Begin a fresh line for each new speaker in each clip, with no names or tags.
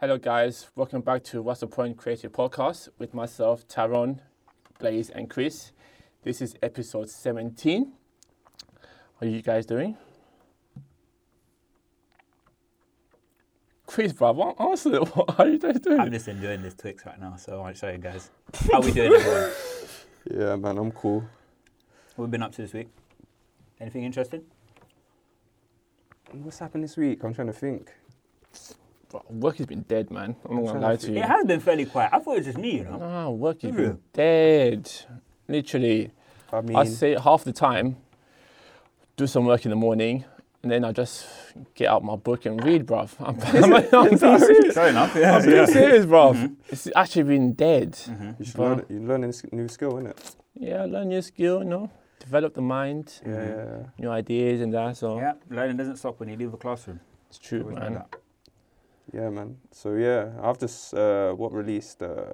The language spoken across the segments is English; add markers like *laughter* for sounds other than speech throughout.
Hello, guys. Welcome back to What's the Point Creative Podcast with myself, Taron, Blaze, and Chris. This is episode 17. How are you guys doing? Chris, brother, answer *laughs* it. What are you guys doing?
I'm just enjoying this Twix right now, so I want to show you guys how we doing. everyone? *laughs*
Yeah, man, I'm cool.
What we've been up to this week? Anything interesting?
What's happened this week? I'm trying to think.
Bro, Work has been dead, man. I'm not gonna lie
to
to you.
It has been fairly quiet. I thought it was just me, you know.
Nah, work has been dead. Literally.
I mean,
I say half the time, do some work in the morning, and then I just get out my book and read, bruv. *laughs* I'm, I'm, *laughs* I'm being *laughs* serious.
Fair enough. Yeah.
I'm being serious, bruv. Mm-hmm. It's actually been dead. Mm-hmm.
you should
Bro.
learn, you learn a s- new skill, innit?
Yeah, learn new skill, you know, develop the mind,
Yeah, yeah, yeah.
new ideas and that. So
Yeah, learning doesn't stop when you leave the classroom.
it's true, man.
that.
Yeah, man. So yeah, after uh, what released, uh,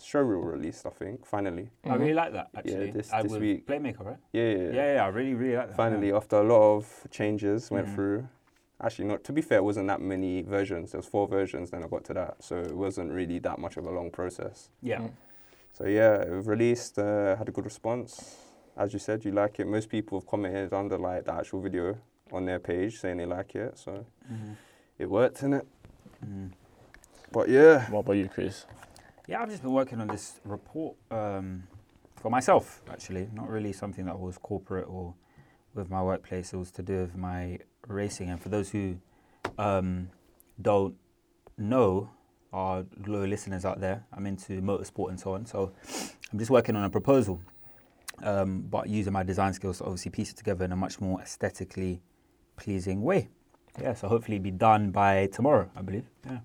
showreel released, I think. Finally.
I really like that actually.
this-
I
this week.
Playmaker, right?
Yeah, yeah.
Yeah, yeah, I really, really like that.
Finally, after a lot of changes went
Mhm.
through. Actually, not to be fair, it wasn't that many versions. There was four versions. Then I got to that, so it wasn't really that much of a long process.
Yeah.
Mm.
So yeah, it was released, uh, had a good response. As you said, you like it. Most people have commented under like the actual video on their page saying they like it. So
Mhm.
it worked, innit?
Mhm.
But yeah,
What about you, Chris?
Yeah, I've just been working on this report um, for myself, actually. Not really something that was corporate or with my workplace. It was to do with my racing. And for those who um, don't know, our loyal listeners out there, I'm into motorsport and so on. So I'm just working on a proposal, um, but using my design skills to obviously piece it together in a much more aesthetically pleasing way. Yeah, so hopefully be done by tomorrow, I believe. Yeah.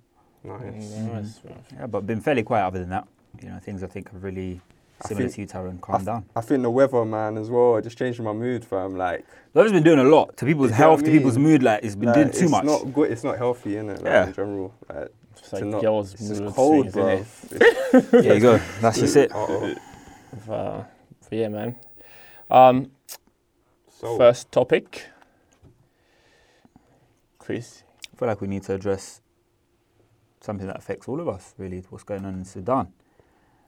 nice.
Nice, bruv.
Yeah, but been fairly quiet other than that. You know, things I think have really
I
similar
think-
to you, Taron, calmed down.
I think the weather, man, as well. It just changed my mood, fam. Like,
We've been doing a lot to people's
You know what
health,
I
to people's mood. Like it's been
like,
doing too much.
it's
much.
not good. It's not healthy, innit? Like,
Yeah.
in general, like,
It's like
not,
girls'
it's
mood
cold, bro.
innit? *laughs* *laughs*
there you go. That's just it.
Uh-oh.
Uh, but yeah, man. Um,
So,
first topic. Chris.
I feel like we need to address something that affects all of us. Really, what's going on in Sudan,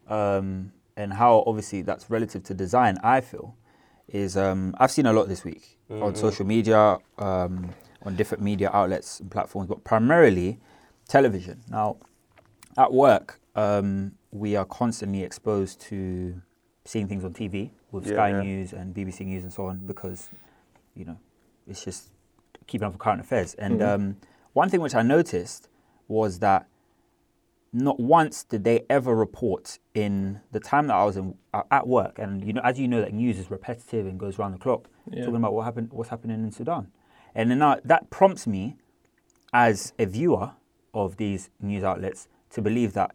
um, and how obviously that's relative to design. I feel is um, I've seen a lot this week on
Mhm.
social media, um, on different media outlets and platforms, but primarily television. Now, at work, um, we are constantly exposed to seeing things on TV with
Yeah,
Sky
yeah.
News and BBC News and so on because, you know, it's just keeping up with current affairs. And
Mhm.
um, one thing which I noticed was that not once did they ever report in the time that I was in, uh, at work, and you know, as you know, that news is repetitive and goes round the clock,
Yeah.
talking about what happened, what's happening in Sudan, and then now that prompts me, as a viewer of these news outlets, to believe that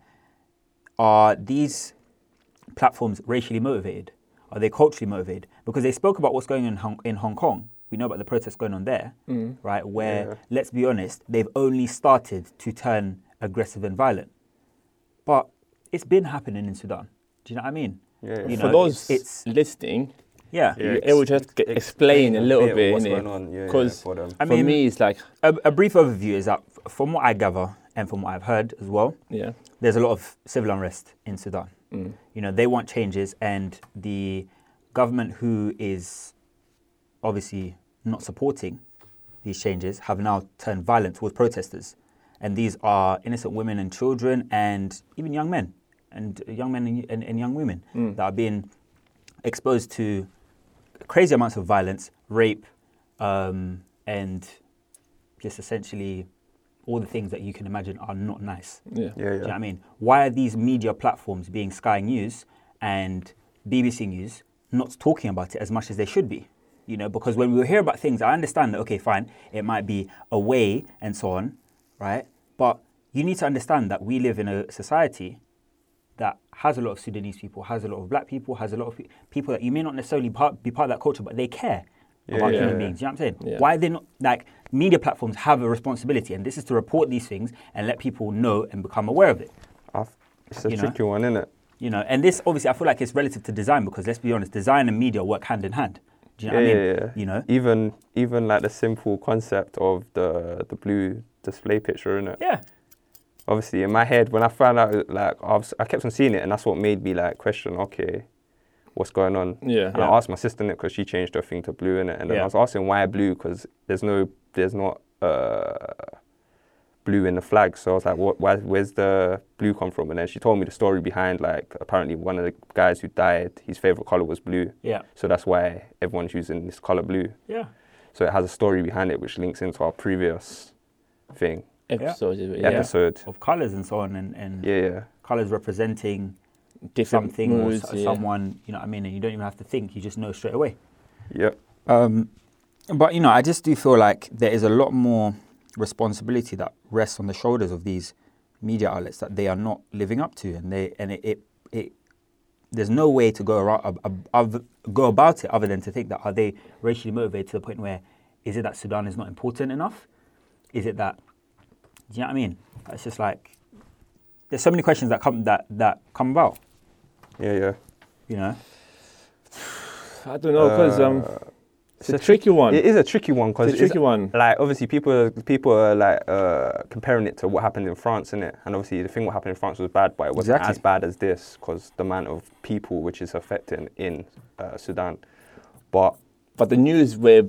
are these platforms racially motivated? Are they culturally motivated? Because they spoke about what's going on in Hong, in Hong Kong. We know about the protests going on there,
Mm.
right? Where,
Yeah.
let's be honest, they've only started to turn aggressive and violent. But it's been happening in Sudan. Do you know what I mean?
yeah,
you
For
know,
those
it's-
listening,
Yeah.
Yeah,
it would just get, explain a little
of
bit,
what's
innit?
going on. Yeah, yeah,
'Cause
for them.
I
For
mean,
me, it's like,
a, a brief overview is that from what I gather and from what I've heard as well,
yeah.
there's a lot of civil unrest in Sudan.
Mm.
You know, they want changes, and the government, who is obviously not supporting these changes, have now turned violent towards protesters. And these are innocent women and children, and even young men, and young men and, and, and young women
Mm.
that are being exposed to crazy amounts of violence, rape, um, and just essentially all the things that you can imagine are not nice.
Yeah.
Yeah,
Do you know what
yeah.
I mean? Why are these media platforms, being Sky News and BBC News, not talking about it as much as they should be? You know, because when we hear about things, I understand that, okay, fine, it might be away and so on, right? But you need to understand that we live in a society that has a lot of Sudanese people, has a lot of black people, has a lot of pe- people that you may not necessarily part, be part of that culture, but they care
Yeah,
about
yeah,
human
yeah.
beings. You know what I'm saying? Why are they not like media platforms have a responsibility, and this is to report these things and let people know and become aware of it.
I've- It's a
You know?
tricky one, isn't it?
You know, and this obviously I feel like it's relative to design because let's be honest, design and media work hand in hand. Do you know
yeah,
what I mean?
yeah, yeah.
You know?
Even even like the simple concept of the the blue display picture, in it.
Yeah.
obviously in my head when I found out like I, was, I kept on seeing it and that's what made me like question okay what's going on
Yeah.
and I asked my sister it because she changed her thing to blue in it and then
Yeah.
I was asking why blue because there's no there's not uh, blue in the flag so I was like what why, where's the blue come from and then she told me the story behind like apparently one of the guys who died his favorite color was blue
Yeah.
so that's why everyone's using this color blue
Yeah.
so it has a story behind it which links into our previous thing
Episodes. Yeah.
episode
Of colours and so on, and, and
yeah yeah
colours representing
Different
something or
moods,
s-
yeah.
someone, you know what I mean? And you don't even have to think, you just know straight away.
Yep.
Um, but you know, I just do feel like there is a lot more responsibility that rests on the shoulders of these media outlets that they are not living up to, and they and it, it, it there's no way to go around ab- ab- ab- go about it other than to think that are they racially motivated to the point where is it that Sudan is not important enough? Is it that do you know what I mean? It's just like there's so many questions that come that that come about,
Yeah, yeah.
you know.
I don't know because um,
Uh,
it's a tricky one.
It is a tricky one because
It's a tricky one.
Like obviously, people people are like uh, comparing it to what happened in France, innit? And obviously, the thing what happened in France was bad, but it wasn't
Exactly.
as bad as this because the amount of people which is affecting in uh, Sudan. But
But the news were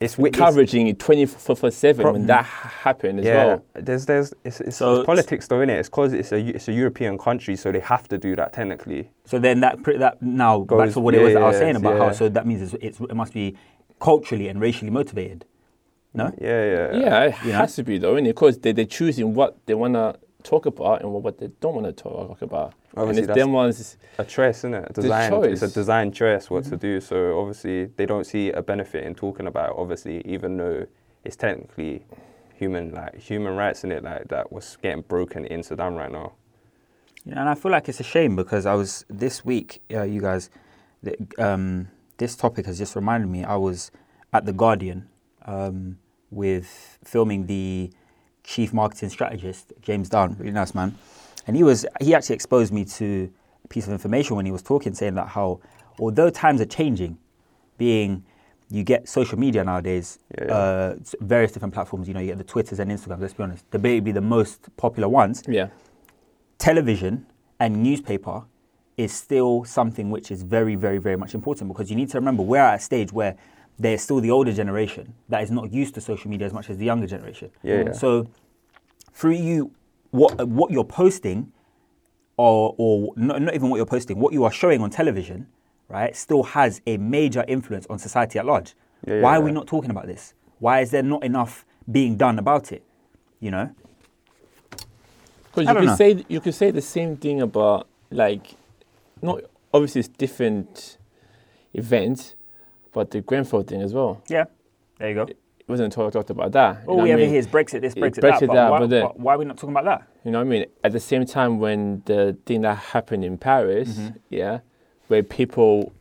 it's it's-
coveraging it 24 7
Pro-
when that ha- happened as
yeah,
well.
there's there's it's, it's,
So-
it's politics though, innit? It's because it's a it's a European country, so they have to do that technically.
So then that that now back to what it was that I was saying about how so that means it's, it's, it must be culturally and racially motivated. No,
Yeah, yeah.
Yeah, it
You know?
has to be though, and because they, they're choosing what they want to talk about and what they don't want to talk about. and
Obviously,
it's them ones,
a choice, isn't it?
The
Design. It's a design choice what
Mm-hmm.
to do. So obviously they don't see a benefit in talking about. it, Obviously, even though it's technically human like human rights in it like that was getting broken in Sudan right now.
Yeah, and I feel like it's a shame because I was this week, uh, you guys, the, um, this topic has just reminded me. I was at the Guardian um, with filming the chief marketing strategist James Dunn, really nice man, and he was he actually exposed me to a piece of information when he was talking, saying that how although times are changing, being you get social media nowadays,
Yeah, yeah.
uh, various different platforms. You know, you get the Twitters and Instagrams. Let's be honest, debatably the most popular ones
yeah.
television and newspaper is still something which is very, very, very much important because you need to remember we're at a stage where there's still the older generation that is not used to social media as much as the younger generation.
Yeah, yeah.
So through you, what what you're posting, or or not, not even what you're posting, what you are showing on television, right, still has a major influence on society at large.
Yeah,
Why
yeah,
are we not talking about this? Why is there not enough being done about it? You know.
Because you could
know.
say you could say the same thing about like, not obviously it's different events, but the Grenfell thing as well.
Yeah. There you go.
It wasn't talked, talked about that. you
All we ever hear is Brexit this, Brexit,
Brexit
that. But,
that,
why,
but then-
why are we not talking about that?
You know what I mean? At the same time, when the thing that happened in Paris,
Mm-hmm.
yeah, where people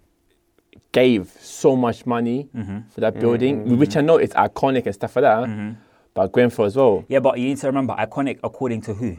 gave so much money
Mm-hmm.
for that building, which I know is iconic and stuff like that, but Grenfell as well.
Yeah, but you need to remember iconic according to who?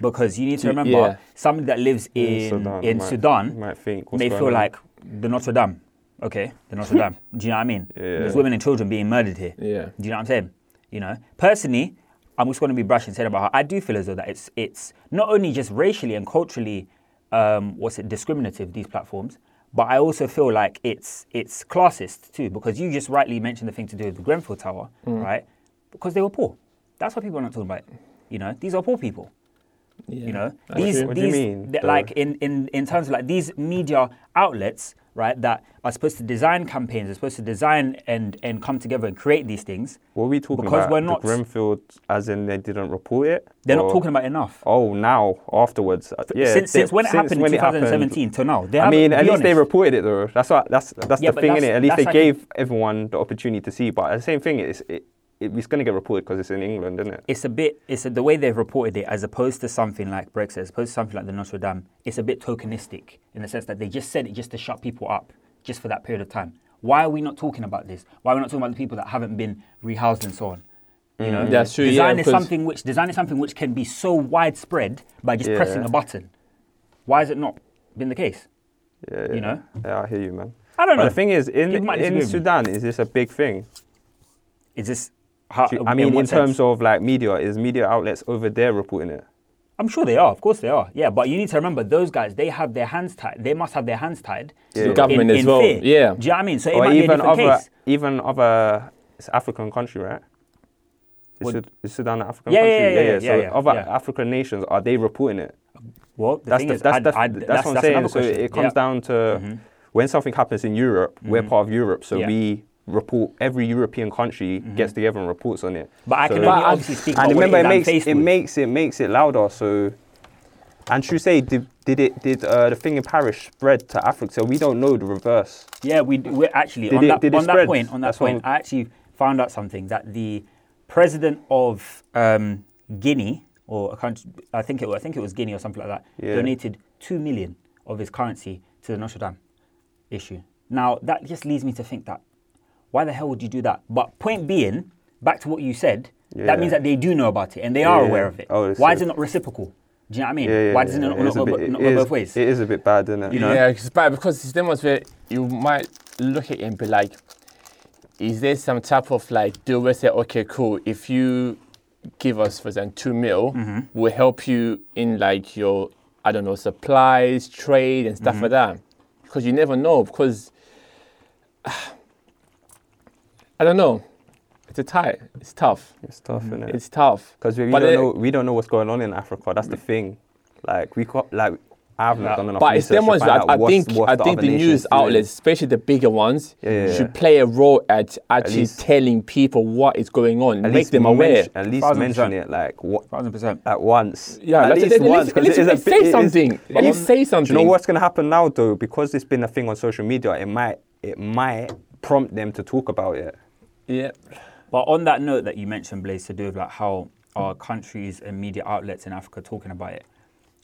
Because you need to remember
yeah.
somebody that lives in in
might-
Sudan,
might think
may feel
on?
like the Notre Dame. Okay, the Notre Dame. *laughs* Do you know what I mean?
Yeah.
There's women and children being murdered here.
Yeah.
Do you know what I'm saying? You know, personally, I'm just going to be brushing saying about how I do feel as though that it's it's not only just racially and culturally, um, what's it, discriminative these platforms, but I also feel like it's it's classist too because you just rightly mentioned the thing to do with the Grenfell Tower,
Mm.
right? Because they were poor. That's why people are not talking about it. You know, these are poor people.
Yeah.
You know,
That's
these
true.
What do you
these
mean,
like in, in in terms of like these media outlets, right, that are supposed to design campaigns, are supposed to design and and come together and create these things.
What are we talking
because
about?
we're
the
not-
Grenfell, as in they didn't report it.
They're not talking about enough.
Oh, now afterwards. Yeah.
since,
they-
since when it
since
happened in
it happened.
2017 till now. They
I mean, at least they reported it though. That's what. That's that's
Yeah,
the thing in it. At least they
like-
gave everyone the opportunity to see. But the same thing is, it, it, it's going to get reported because it's in England, isn't it?
It's a bit. It's a, the way they've reported it, as opposed to something like Brexit, as opposed to something like the Notre Dame. It's a bit tokenistic in the sense that they just said it just to shut people up, just for that period of time. Why are we not talking about this? Why are we not talking about the people that haven't been rehoused and so on? You know, mm,
That's true, yeah,
Design is something which design is something which can be so widespread by just
Yeah.
pressing a button. Why has it not been the case?
Yeah,
You know?
Yeah, I hear you, man.
I don't
But
know.
the thing is, in in
disagree with me.
Sudan, is this a big thing?
Is this How,
Do you- I mean, in,
what
terms
sense?
of like media, is media outlets over there reporting it?
I'm sure they are. Of course they are. Yeah, but you need to remember those guys. They have their hands tied. They must have their hands tied.
To
the
in-
government as
in
well.
fear.
Yeah.
Do you know what I mean? So it
or
might be a
even other,
case.
even other, it's African country, right? Is,
What-
Sudan an African
Yeah,
country?
yeah, yeah, yeah,
So
yeah,
other
yeah.
African nations are they reporting it?
Well, the
That's
thing
the,
is,
that's,
I'd-
that's,
I'd-
that's, what I'm saying. So
question.
it comes
Yeah.
down to
Mhm.
when something happens in Europe, we're
Mhm.
part of Europe, so
Yeah.
we report. Every European country
Mhm.
gets together and reports on it.
But I
So-
can
But
only
I-
obviously speak
and remember, it
it is
makes
I'm
it makes it makes it louder. So, and to say, did did it did uh, the thing in Paris spread to Africa? So we don't know the reverse.
Yeah, we we actually
Did
on
it-
that
did
on that point on that
That's
point.
I'm-
I actually found out something that the president of um, Guinea or a country, I think it was, I think it was Guinea or something like that,
Yeah.
donated two million of his currency to the Notre Dame issue. Now that just leads me to think that why the hell would you do that? But point being, back to what you said,
Yeah.
that means that they do know about it and they are
Yeah,
aware of it.
Oh,
why
a-
is it not reciprocal? Do you know what I mean?
Yeah, yeah,
why does it
yeah,
not,
is
not, go,
bit-
bo-
it
not go
is-
both ways?
It is a bit bad, isn't it?
You know?
Yeah, it's bad because it's them ones where you might look at it and be like, is there some type of like deal where say, okay, cool, if you give us for example two mil,
Mm-hmm.
we'll help you in like your I don't know supplies, trade and
Mm-hmm.
stuff like that. Because you never know. Because I don't know. It's a tie. It's tough.
It's tough, isn't it?
It's tough.
Because we, we don't
it-
know we don't know what's going on in Africa. That's the thing. Like we got like I haven't
Yeah.
done enough
But it's them
to
ones.
find
I, I think
what
I think
other
the news
doing.
outlets, especially the bigger ones,
Yeah, yeah, yeah.
should play a role at actually
least-
telling people what is going on,
At
make
least
them aware.
mention- At least
Thousand
mention
percent.
it like what
Thousand percent.
at once.
Yeah,
at
like,
least
at least-
once.
least- at least say
it is-
something.
but
At least
on-
say
Do you
something.
know what's gonna happen now though? Because it's been a thing on social media, it might it might prompt them to talk about it.
Yeah.
But on that note that you mentioned, Blaze, to do with like how our countries and media outlets in Africa are talking about it,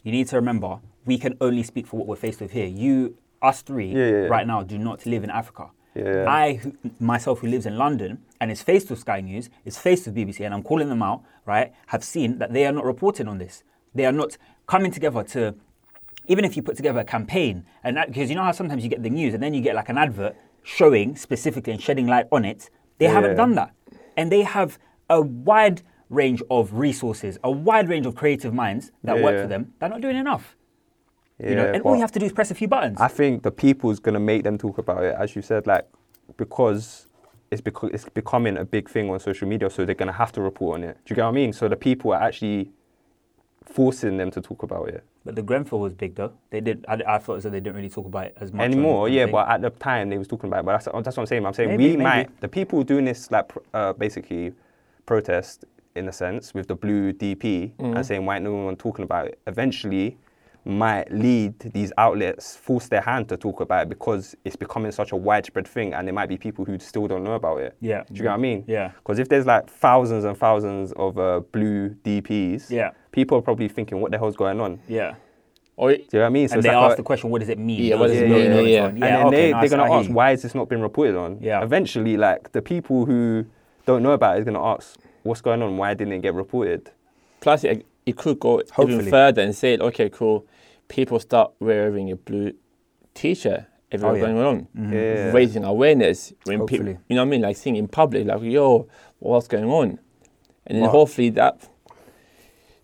you need to remember we can only speak for what we're faced with here. You, us three,
Yeah, yeah, yeah.
right now, do not live in Africa.
Yeah.
I, who, myself, who lives in London and is faced with Sky News, is faced with BBC, and I'm calling them out, right? Have seen that they are not reporting on this. They are not coming together to even if you put together a campaign, and because you know how sometimes you get the news and then you get like an advert showing specifically and shedding light on it, they
Yeah.
haven't done that. And they have a wide range of resources, a wide range of creative minds that
Yeah,
work for them. They're not doing enough.
Yeah,
you know, and all you have to do is press a few buttons.
I think the people's gonna make them talk about it, as you said, like because it's because it's becoming a big thing on social media, so they're gonna have to report on it. Do you get what I mean? So the people are actually forcing them to talk about it
but the Grenfell was big though. They did. I, I thought as though they didn't really talk about it as much
anymore.
on
yeah, but at the time they was talking about it. But that's, that's what I'm saying. I'm saying
Maybe,
we
maybe.
might the people doing this like uh, basically protest in a sense with the blue DP
Mm-hmm.
and saying why no one talking about it. Eventually, might lead these outlets force their hand to talk about it because it's becoming such a widespread thing, and there might be people who still don't know about it.
Yeah.
Do you get what I mean?
Yeah.
Because if there's like thousands and thousands of uh, blue DPs,
Yeah.
people are probably thinking, what the hell's going on?
yeah.
Or
Do you know what I mean? So
and they
like
asked
a-
the question, what does it mean?
Yeah, what
Those
does
who
it mean?
know
Yeah, yeah.
on.
and then
okay,
they,
nice,
they're going to ask,
you.
why has this not been reported on?
Yeah.
Eventually, like, the people who don't know about it is going to ask, what's going on? Why didn't it get reported?
plus it, it could go
Hopefully.
even further and say, okay, cool, people start wearing a blue t-shirt everywhere
Oh, yeah.
going on, mm-hmm.
Yeah.
raising awareness. When
Hopefully.
people, you know what I mean, like seeing in public, like, yo, what's going on? And then
Wow.
hopefully that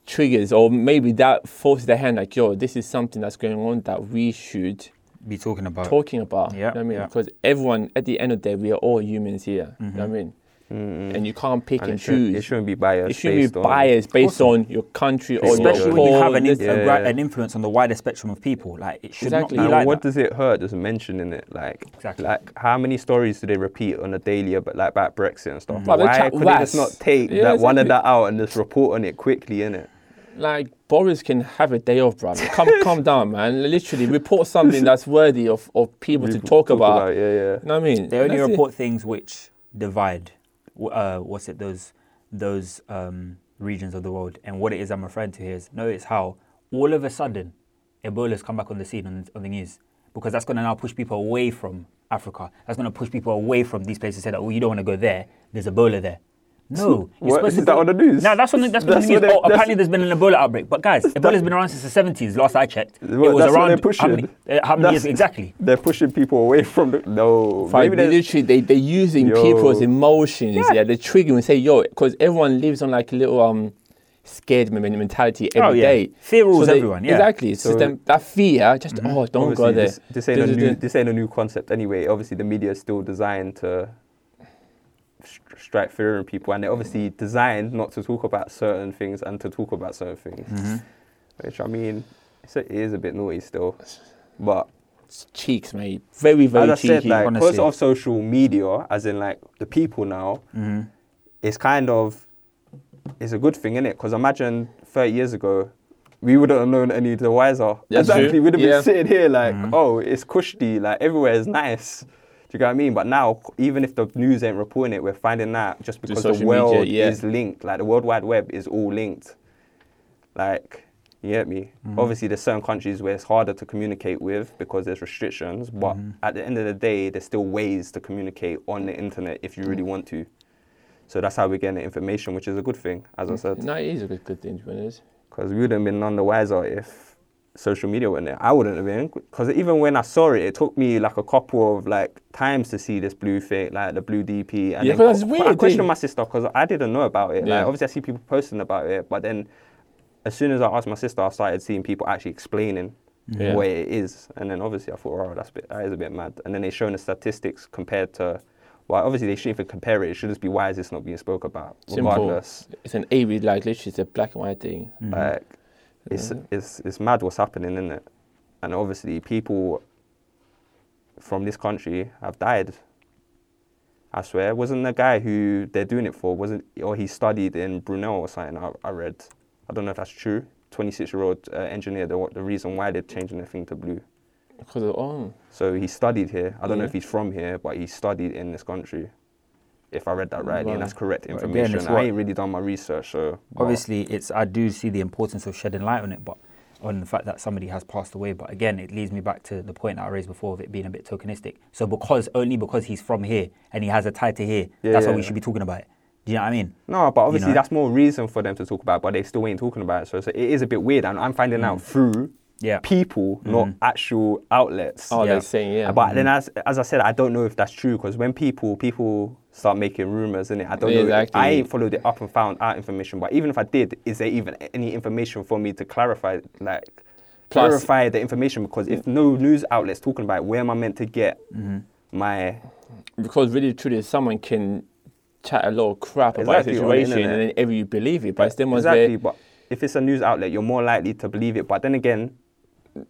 triggers, or maybe that forces their hand, like, yo, this is something that's going on that we should
Be talking about.
talking about.
Yeah,
you know what I mean?
yeah.
Because everyone, at the end of the day, we are all humans here. You know what I mm-hmm. mean? And you can't pick and,
And it, shouldn't,
choose.
it shouldn't be biased.
It shouldn't
based
be
on-
biased based on your country or your
Especially when you have an,
cause.
in,
Yeah, yeah.
an influence on the wider spectrum of people. Like it should
Exactly.
not
And
be like
what
that.
does it hurt just mentioning it? Like,
Exactly.
like how many stories do they repeat on a daily about like about Brexit and stuff? Mm-hmm.
Well, they
Why
chat
could they just not take
Yeah,
that one of that out and just report on it quickly, innit?
Like Boris can have a day off, brother. Come, *laughs* calm down, man. Literally, report something that's worthy of, of people to
People
talk, about.
Yeah, yeah.
You know what I mean?
They only
That's it.
report things which divide. Uh, what's it? Those those um, regions of the world. And what it is I'm referring to here is notice how all of a sudden Ebola's come back on the scene on, on the news because that's going to now push people away from Africa. That's going to push people away from these places. Say that, oh, you don't want to go there. There's Ebola there. No, you're
What,
supposed to
that
go-
on the news?
No, that's on the, that's, what
That's
the news.
they-
Oh,
that's-
apparently there's been an Ebola outbreak. But guys, Ebola's been around since the 70s. Last I checked, it was
that's
around
they're pushing.
how many, uh, how many
That's-
years exactly?
They're pushing people away from the no.
Like,
maybe there's-
literally, they, they're using
Yo.
people's emotions.
Yeah.
Yeah, they're triggering and say, yo, because everyone lives on like a little um scared men- mentality
Oh, yeah.
day.
Fear rules
they-
everyone, yeah.
Exactly.
So-
them, that fear, just, oh, don't go there.
This, this ain't a new. This ain't a new concept anyway. Obviously, the media is still designed to stri- strike fear in people, and they're obviously designed not to talk about certain things and to talk about certain things.
Mm-hmm.
Which I mean, it's a, it is a bit naughty still, but
It's cheeks, mate. Very, very
as I
cheeky.
said, like because of social media, as in like the people now,
Mm-hmm.
it's kind of it's a good thing, isn't it? Because imagine 30 years ago, we wouldn't have known any the wiser.
That's
exactly, we'd have been
Yeah.
sitting here like,
Mhm.
oh, it's cushy, like everywhere is nice. Do you get what I mean? But now, even if the news ain't reporting it, we're finding out just because the world
media, yeah.
is linked. Like the World Wide Web is all linked. Like, you get me?
Mm-hmm.
Obviously, there's certain countries where it's harder to communicate with because there's restrictions. But
Mm-hmm.
at the end of the day, there's still ways to communicate on the internet if you really
Mm.
want to. So that's how we're getting the information, which is a good thing, as I said.
no, it is a good, good thing, to be honest.
Because we wouldn't have been none the wiser if social media went there. I wouldn't have been. Because even when I saw it, it took me like a couple of like times to see this blue thing, like the blue DP. And
Yeah,
then
'cause that's
I
weird,
questioned my sister because I didn't know about it.
Yeah.
Like obviously I see people posting about it, but then as soon as I asked my sister, I started seeing people actually explaining
Yeah.
what it is. And then obviously I thought, oh, that's a bit, that is a bit mad. And then they showing the statistics compared to, well, obviously they shouldn't even compare it. It should just be why is this not being spoke about,
Simple.
regardless.
It's an A like literally it's a black and white thing.
Mm-hmm.
Like, it's, it's, it's mad what's happening, isn't it? And obviously, people from this country have died. I swear, wasn't the guy who they're doing it for wasn't, or he studied in Brunel or something. I, I read. I don't know if that's true. 26 year old uh, engineer. The, the reason why they're changing their thing to blue.
Because of, oh,
So he studied here. I don't know if he's from here, but he studied in this country. If I read that rightly, and that's correct
But again,
information. I ain't really done my research, so
Obviously, it's I do see the importance of shedding light on it, but on the fact that somebody has passed away. But again, it leads me back to the point that I raised before of it being a bit tokenistic. So because only because he's from here and he has a tie to here,
Yeah,
that's why we
yeah.
should be talking about it. Do you know what I mean?
No, but obviously
know?
that's more reason for them to talk about, it, but they still ain't talking about it. So, so it is a bit weird, and I'm finding out mm. through
Yeah.
people, not actual outlets.
oh
Yeah.
they're saying, yeah.
But then, as as I said, I don't know if that's true because when people people start making rumors in it, I don't know.
Exactly.
I ain't followed it up and found out information. But even if I did, is there even any information for me to clarify, like
Plus-
clarify the information? Because if no news outlets talking about it, where am I meant to get
Mm-hmm.
my
because really truly someone can chat a lot of crap
Exactly,
about
the
a situation and then every you believe it. But it's them ones
exactly?
where
But if it's a news outlet, you're more likely to believe it. But then again,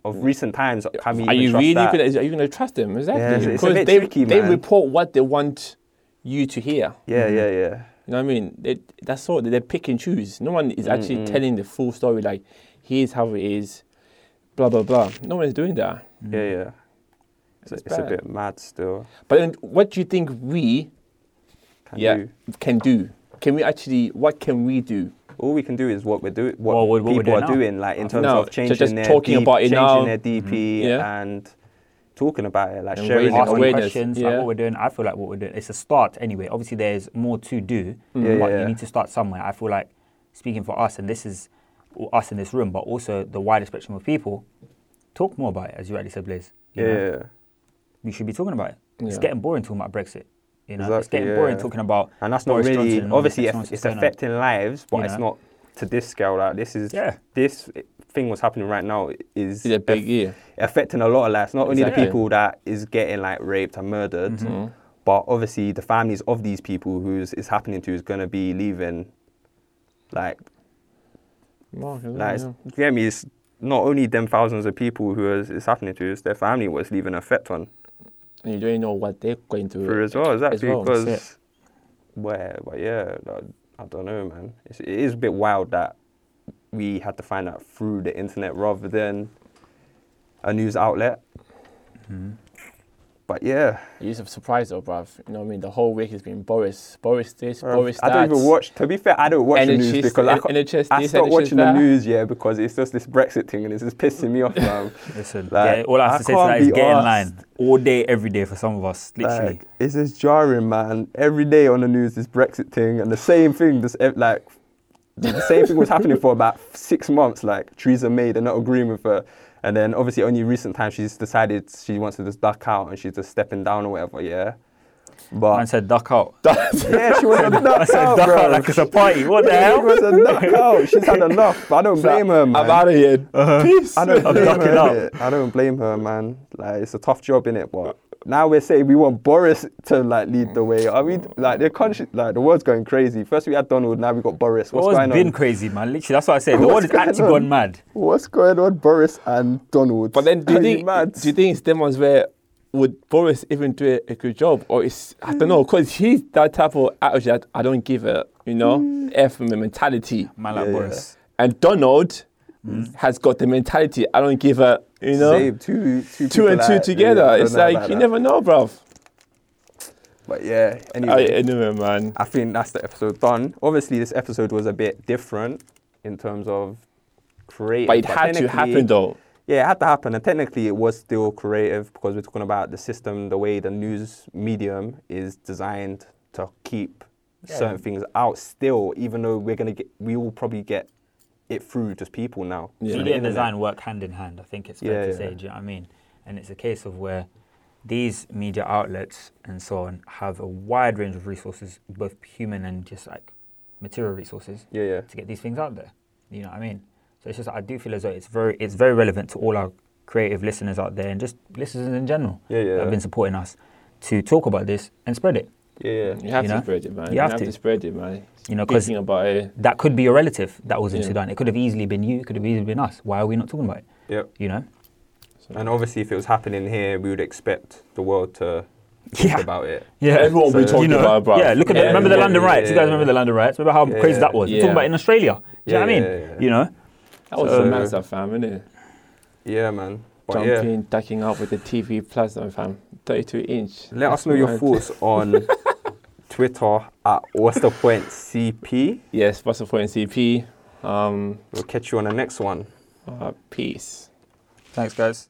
of recent times, can we
are you really gonna, are you going to trust them? Exactly.
it's- it's a
because
bit
they,
tricky,
they report what they want you to hear.
Yeah, yeah, mm. yeah.
You know what I mean? They, that's all. They pick and choose. No one is actually
Mm-mm.
telling the full story. Like, here's how it is. Blah blah blah. No one's doing that.
Yeah, yeah. It's,
It's
it's a bit mad still.
But then, what do you think we
Can
yeah
do.
can do? Can we actually? What can we do?
All we can do is what we're doing, what,
Well, what- what we're
people
doing
are
now.
doing, like in terms
No,
of
ju-
changing
just
their
talking
DP,
about it
changing
now.
their mm-hmm. DP
Yeah.
and talking about it, like
And
sharing it.
Asking
on-
questions,
yeah.
like what we're doing. I feel like what we're doing, it's a start anyway. Obviously, there's more to do,
Yeah,
but
yeah.
you need to start somewhere. I feel like speaking for us, and this is us in this room, but also the wider spectrum of people, talk more about it, as you rightly said, Blaze. You
Yeah,
know?
yeah.
we should be talking about it. It's getting boring talking about Brexit. You know, it's
Exactly,
getting boring talking about
and that's not really
Johnson and all this
obviously
next
if
nonsense
it's affecting lives, but
You
it's not to this scale. Like this is
Yeah.
this thing what's happening right now is
It's a big
aff-
year.
affecting a lot of lives. Not only the people that is getting like raped and murdered,
Mm-hmm.
but obviously the families of these people who is happening to is going to be leaving. Like,
Mark, I don't
like it's-
know.
you get me? It's not only them thousands of people who is, it's happening to, it's their family what's leaving an effect on
and you don't know what they're going to.
through as well. Exactly
well, that's
because, where, but yeah, I, I don't know, man. It's, it is a bit wild that we had to find out through the internet rather than a news outlet. Mm-hmm. But yeah,
You are surprised though, bruv. You know what I mean? The whole week has been Boris, Boris this,
bruv,
Boris that.
I don't even watch. To be fair, I don't watch the news because I, ca-
NHS
I stopped
NHS
watching
that.
the news, yeah, because it's just this Brexit thing and it's just pissing me off, *laughs* man.
Listen,
Like,
yeah, all I have
I
to say to
can't
that is
be
get in line all day, every day for some of us, literally.
Like, it's just jarring, man. Every day on the news, this Brexit thing, and the same thing, this eh, like, the same thing was happening for about six months. Like, Theresa May, they're not agreeing with her. And then, obviously, only recent times she's decided she wants to just duck out and she's just stepping down or whatever, yeah. But,
Man said duck out. *laughs*
yeah, she was a
I
duck out.
I said
out,
duck
bro.
out like it's a party. What the *laughs*
She
hell?
was a duck out. She's had enough. I don't blame her, man.
I'm out of here. Uh-huh. Peace.
I don't
I'm
blame
ducking
her.
out.
I don't blame her, man. Like it's a tough job, innit? But now we're saying we want Boris to like lead the way. I mean, mm. like the country, like the world's going crazy. First we had Donald, now we got Boris. What's
What's
going
been
on?
Been crazy, man? Literally, that's what I said. The *laughs* world has
going
actually
on?
gone mad.
What's going on, Boris and Donald?
But then, do you think?
mad?
Do you think it's them ones where would Boris even do a, a good job, or it's I don't know, because he's that type of attitude. that I don't give a you know mm. F from the mentality,
Man like
Yeah, yeah.
And Donald has got the mentality. I don't give a you know
Same, two, two,
two and two
like-
together.
yeah,
it's like you
that.
never know, bruv.
But yeah,
I,
anyway,
anyway, man.
I think that's the episode done. Obviously, this episode was a bit different in terms of creative.
But it had to happen though.
Yeah, it had to happen, and technically it was still creative because we're talking about the system, the way the news medium is designed to keep certain things out still, even though we're gonna get, we will probably get it through just people now.
Yeah.
Media and design work hand in hand. I think it's fair
Yeah,
to
yeah.
say. Do you know what I mean? And it's a case of where these media outlets and so on have a wide range of resources, both human and just like material resources,
Yeah, yeah.
to get these things out there. You know what I mean? So it's just I do feel as though it's very it's very relevant to all our creative listeners out there and just listeners in general
Yeah, yeah.
that have been supporting us to talk about this and spread it.
Yeah, yeah.
You have
You
to
know?
spread it, man.
You have to.
spread it, man.
You know, 'cause-
Thinking about it.
That could be your relative that was in
Yeah.
Sudan. It could have easily been you. It could have easily been us. Why are we not talking about it?
Yep.
You know?
And obviously, if it was happening here, we would expect the world to talk
Yeah.
about it. *laughs*
Yeah,
Everyone will be talking
you know,
about it, bruv.
Yeah, look at the,
Yeah,
remember the London
yeah,
riots. You guys remember the London riots? Remember how
Yeah,
crazy
yeah.
that was? We're talking about in Australia. Do you know what I mean?
yeah, yeah.
You know,
That was
So-
a massive fam, innit?
Yeah, man. But yeah,
Jumping, ducking up with the TV plasma fam. 32 inch.
let us know your thoughts on *laughs* Twitter at what's the point CP.
Yes, what's the point CP? Um,
We'll catch you on the next one.
uh, peace.
thanks, guys.